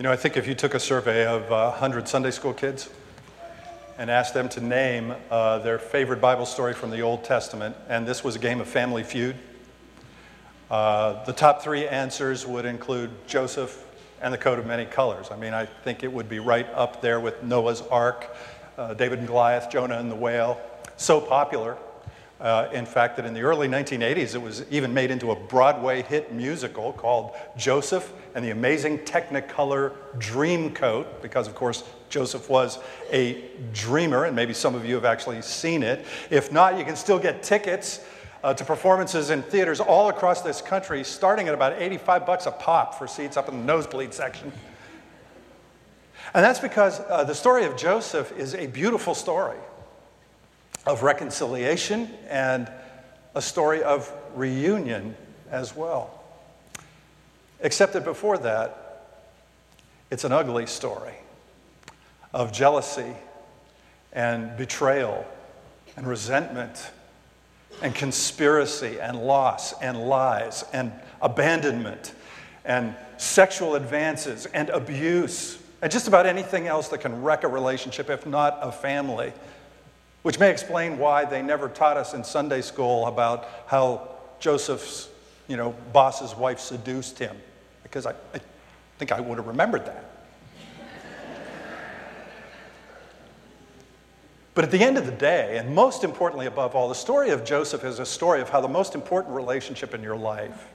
You know, I think if you took a survey of uh, 100 Sunday school kids and asked them to name uh, their favorite Bible story from the Old Testament, and this was a game of family feud, uh, the top three answers would include Joseph and the coat of many colors. I mean, I think it would be right up there with Noah's Ark, uh, David and Goliath, Jonah and the whale. So popular, uh, in fact, that in the early 1980s, it was even made into a Broadway hit musical called Joseph and the Amazing Technicolor Dreamcoat, because, of course, Joseph was a dreamer, and maybe some of you have actually seen it. If not, you can still get tickets uh, to performances in theaters all across this country, starting at about 85 bucks a pop for seats up in the nosebleed section. And that's because uh, the story of Joseph is a beautiful story of reconciliation and a story of reunion as well. Except that before that, it's an ugly story of jealousy and betrayal and resentment and conspiracy and loss and lies and abandonment and sexual advances and abuse and just about anything else that can wreck a relationship, if not a family. Which may explain why they never taught us in Sunday school about how Joseph's, you know, boss's wife seduced him, because I, I think I would have remembered that. But at the end of the day, and most importantly above all, the story of Joseph is a story of how the most important relationship in your life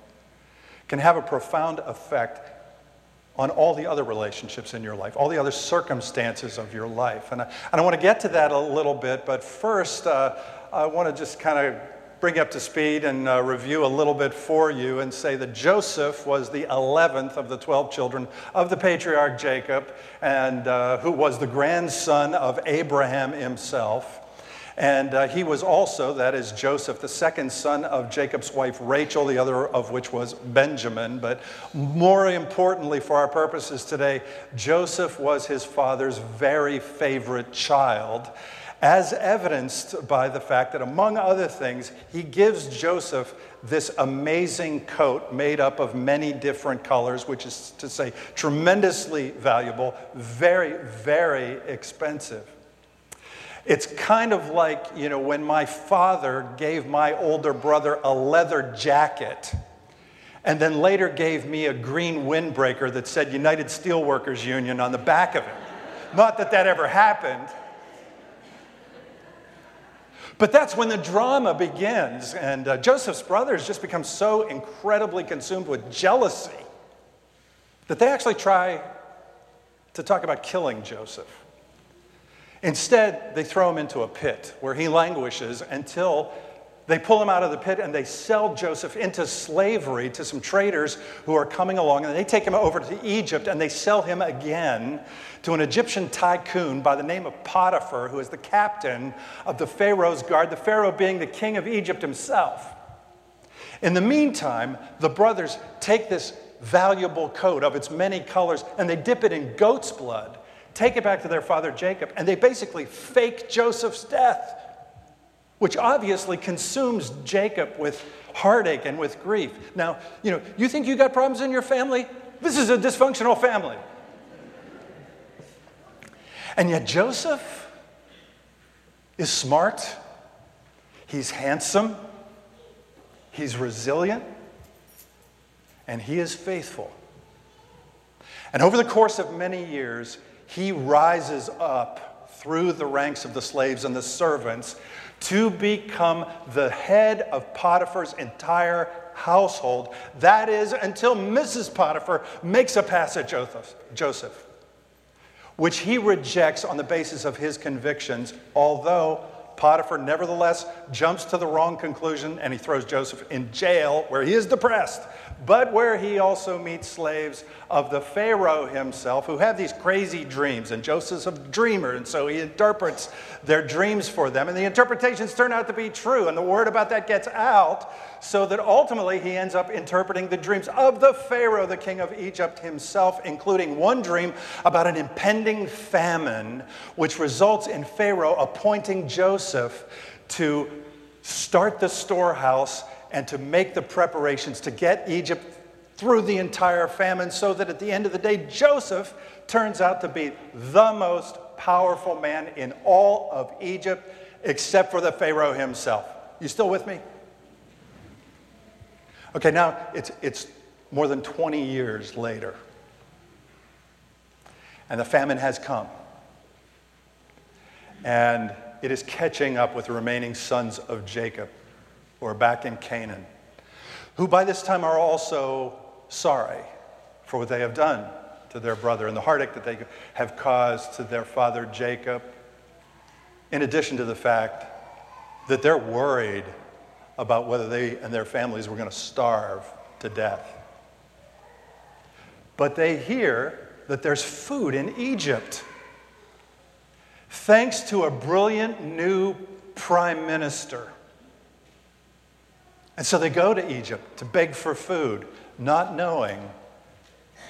can have a profound effect on all the other relationships in your life, all the other circumstances of your life. And I, and I want to get to that a little bit, but first, uh, I want to just kind of bring up to speed and uh, review a little bit for you and say that Joseph was the 11th of the 12 children of the patriarch Jacob, and uh, who was the grandson of Abraham himself. And uh, he was also, that is Joseph, the second son of Jacob's wife Rachel, the other of which was Benjamin. But more importantly, for our purposes today, Joseph was his father's very favorite child as evidenced by the fact that, among other things, he gives Joseph this amazing coat made up of many different colors, which is to say, tremendously valuable, very, very expensive. It's kind of like, you know, when my father gave my older brother a leather jacket and then later gave me a green windbreaker that said United Steelworkers Union on the back of it. Not that that ever happened. But that's when the drama begins. And uh, Joseph's brothers just become so incredibly consumed with jealousy that they actually try to talk about killing Joseph. Instead, they throw him into a pit where he languishes until they pull him out of the pit and they sell Joseph into slavery to some traders who are coming along. And they take him over to Egypt and they sell him again to an Egyptian tycoon by the name of Potiphar, who is the captain of the Pharaoh's guard, the Pharaoh being the king of Egypt himself. In the meantime, the brothers take this valuable coat of its many colors and they dip it in goat's blood, take it back to their father Jacob, and they basically fake Joseph's death which obviously consumes Jacob with heartache and with grief. Now, you know, you think you got problems in your family? This is a dysfunctional family. And yet, Joseph is smart, he's handsome, he's resilient, and he is faithful. And over the course of many years, he rises up through the ranks of the slaves and the servants to become the head of Potiphar's entire household. That is, until Mrs. Potiphar makes a pass at Joseph, which he rejects on the basis of his convictions, although Potiphar nevertheless jumps to the wrong conclusion and he throws Joseph in jail where he is depressed but where he also meets slaves of the Pharaoh himself who have these crazy dreams. And Joseph's a dreamer, and so he interprets their dreams for them. And the interpretations turn out to be true, and the word about that gets out, so that ultimately he ends up interpreting the dreams of the Pharaoh, the king of Egypt himself, including one dream about an impending famine, which results in Pharaoh appointing Joseph to start the storehouse and to make the preparations to get Egypt through the entire famine, so that at the end of the day, Joseph turns out to be the most powerful man in all of Egypt, except for the Pharaoh himself. You still with me? Okay, now it's, it's more than 20 years later, and the famine has come. And it is catching up with the remaining sons of Jacob who are back in Canaan, who by this time are also sorry for what they have done to their brother and the heartache that they have caused to their father Jacob, in addition to the fact that they're worried about whether they and their families were going to starve to death. But they hear that there's food in Egypt. Thanks to a brilliant new prime minister. And so they go to Egypt to beg for food, not knowing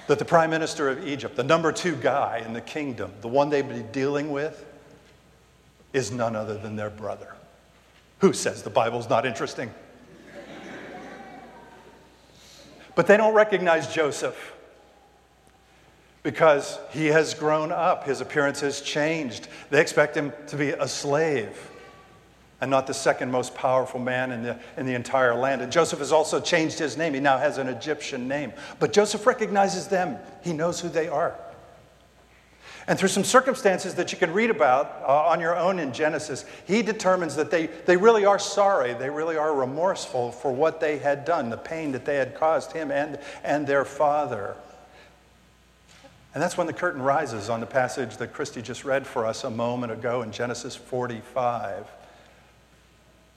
that the prime minister of Egypt, the number two guy in the kingdom, the one they'd be dealing with, is none other than their brother. Who says the Bible's not interesting? but they don't recognize Joseph because he has grown up. His appearance has changed. They expect him to be a slave and not the second most powerful man in the, in the entire land. And Joseph has also changed his name. He now has an Egyptian name. But Joseph recognizes them, he knows who they are. And through some circumstances that you can read about uh, on your own in Genesis, he determines that they, they really are sorry. They really are remorseful for what they had done, the pain that they had caused him and, and their father. And that's when the curtain rises on the passage that Christy just read for us a moment ago in Genesis 45.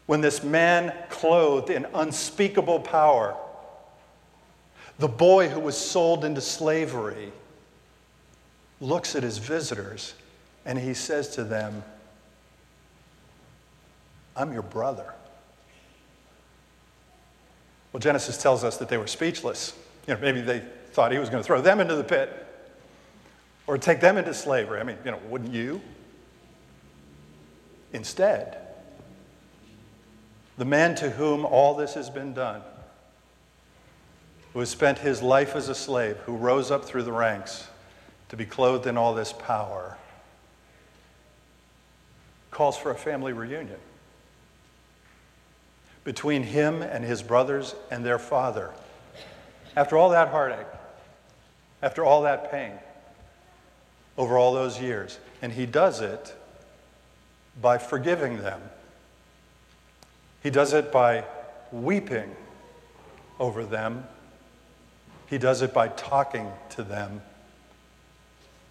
When this man, clothed in unspeakable power, the boy who was sold into slavery, looks at his visitors and he says to them, I'm your brother. Well, Genesis tells us that they were speechless. You know, maybe they thought he was going to throw them into the pit or take them into slavery. I mean, you know, wouldn't you? Instead, the man to whom all this has been done, who has spent his life as a slave, who rose up through the ranks to be clothed in all this power, calls for a family reunion between him and his brothers and their father. After all that heartache, after all that pain, over all those years. And he does it by forgiving them. He does it by weeping over them. He does it by talking to them.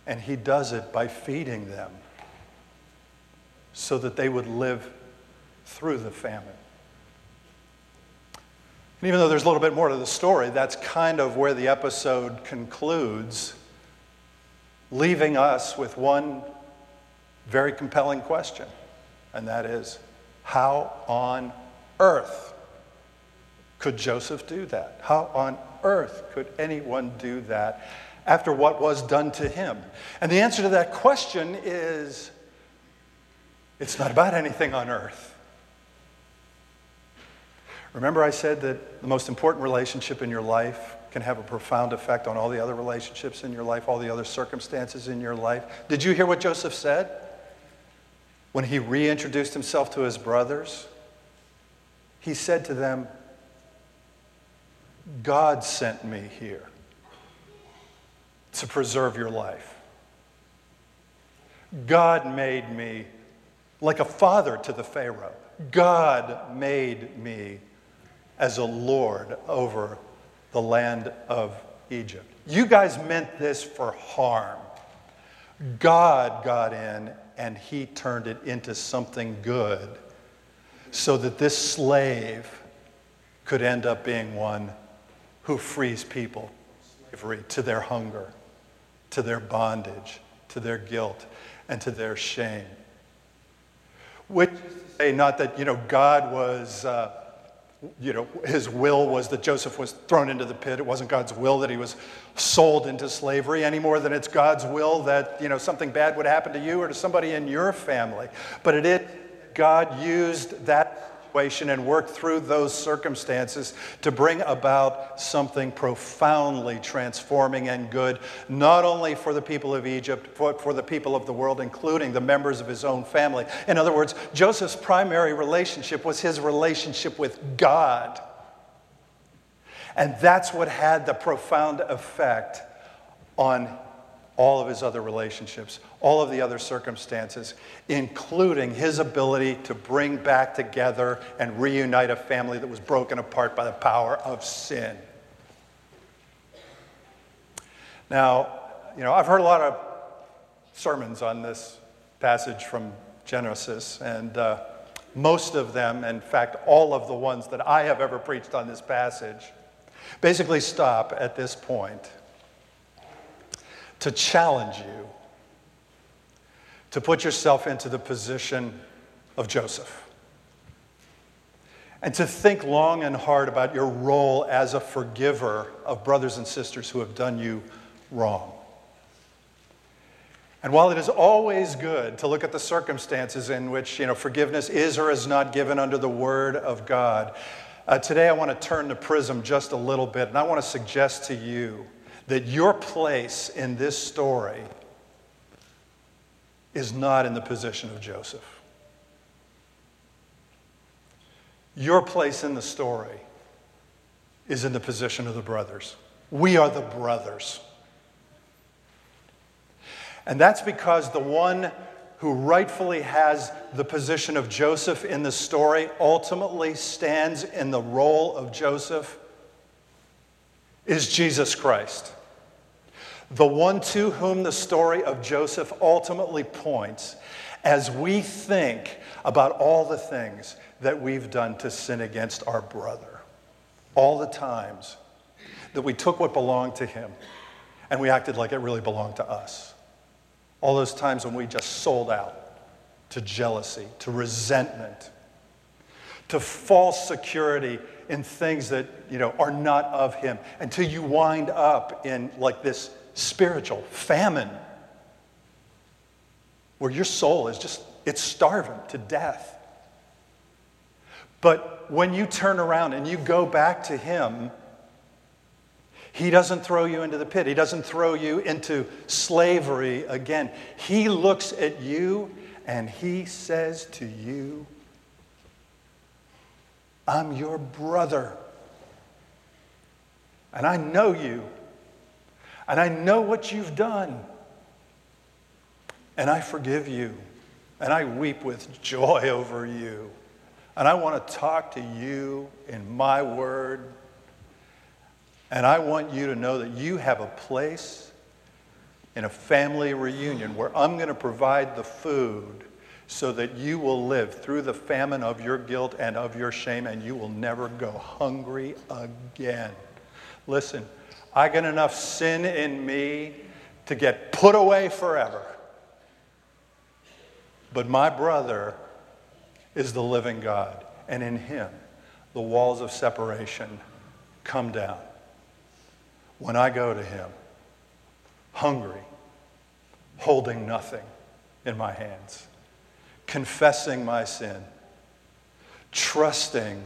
And he does it by feeding them so that they would live through the famine. And even though there's a little bit more to the story, that's kind of where the episode concludes leaving us with one very compelling question, and that is how on earth could Joseph do that? How on earth could anyone do that after what was done to him? And the answer to that question is it's not about anything on earth. Remember, I said that the most important relationship in your life can have a profound effect on all the other relationships in your life, all the other circumstances in your life. Did you hear what Joseph said? When he reintroduced himself to his brothers, he said to them, God sent me here to preserve your life. God made me like a father to the Pharaoh. God made me as a lord over the land of Egypt. You guys meant this for harm. God got in and he turned it into something good so that this slave could end up being one who frees people to their hunger, to their bondage, to their guilt, and to their shame. Which is to say, not that, you know, God was. Uh, you know, his will was that Joseph was thrown into the pit. It wasn't God's will that he was sold into slavery any more than it's God's will that, you know, something bad would happen to you or to somebody in your family. But it is God used that situation and worked through those circumstances to bring about something profoundly transforming and good, not only for the people of Egypt, but for the people of the world, including the members of his own family. In other words, Joseph's primary relationship was his relationship with God. And that's what had the profound effect on all of his other relationships, all of the other circumstances, including his ability to bring back together and reunite a family that was broken apart by the power of sin. Now, you know, I've heard a lot of sermons on this passage from Genesis, and uh, most of them, in fact, all of the ones that I have ever preached on this passage, basically stop at this point to challenge you to put yourself into the position of Joseph and to think long and hard about your role as a forgiver of brothers and sisters who have done you wrong. And while it is always good to look at the circumstances in which you know, forgiveness is or is not given under the Word of God, uh, today I want to turn the prism just a little bit, and I want to suggest to you that your place in this story is not in the position of Joseph. Your place in the story is in the position of the brothers. We are the brothers. And that's because the one who rightfully has the position of Joseph in the story ultimately stands in the role of Joseph is Jesus Christ. The one to whom the story of Joseph ultimately points as we think about all the things that we've done to sin against our brother. All the times that we took what belonged to him and we acted like it really belonged to us. All those times when we just sold out to jealousy, to resentment, to false security in things that, you know, are not of him until you wind up in like this spiritual famine where your soul is just it's starving to death. But when you turn around and you go back to him, he doesn't throw you into the pit. He doesn't throw you into slavery again. He looks at you and he says to you, I'm your brother. And I know you. And I know what you've done. And I forgive you. And I weep with joy over you. And I want to talk to you in my word and I want you to know that you have a place in a family reunion where I'm going to provide the food so that you will live through the famine of your guilt and of your shame and you will never go hungry again. Listen, I got enough sin in me to get put away forever. But my brother is the living God, and in him the walls of separation come down when I go to Him, hungry, holding nothing in my hands, confessing my sin, trusting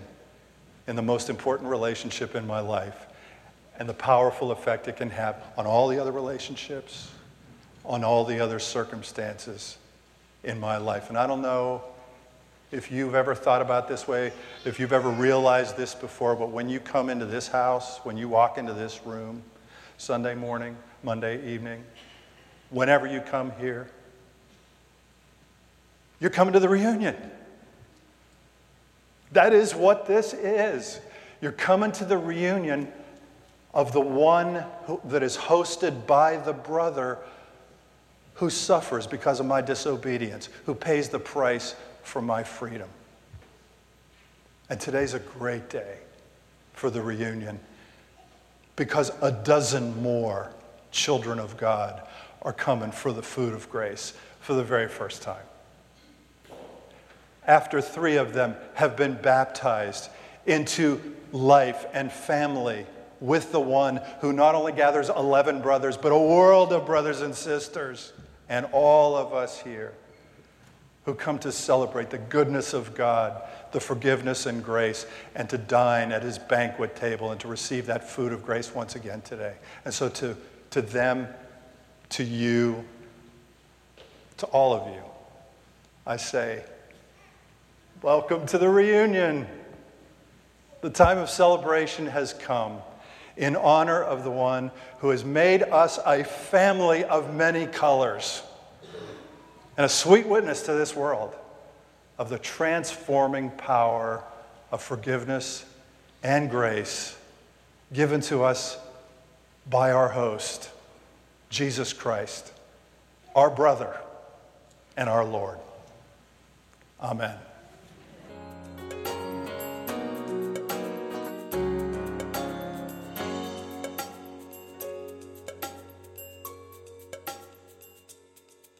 in the most important relationship in my life and the powerful effect it can have on all the other relationships, on all the other circumstances in my life. And I don't know if you've ever thought about this way, if you've ever realized this before, but when you come into this house, when you walk into this room, Sunday morning, Monday evening, whenever you come here, you're coming to the reunion. That is what this is. You're coming to the reunion of the one who, that is hosted by the brother who suffers because of my disobedience, who pays the price for my freedom. And today's a great day for the reunion because a dozen more children of God are coming for the food of grace for the very first time. After three of them have been baptized into life and family with the one who not only gathers 11 brothers, but a world of brothers and sisters, and all of us here who come to celebrate the goodness of God, the forgiveness and grace, and to dine at his banquet table and to receive that food of grace once again today. And so, to, to them, to you, to all of you, I say, Welcome to the reunion. The time of celebration has come in honor of the one who has made us a family of many colors and a sweet witness to this world of the transforming power of forgiveness and grace given to us by our host, Jesus Christ, our brother and our Lord. Amen.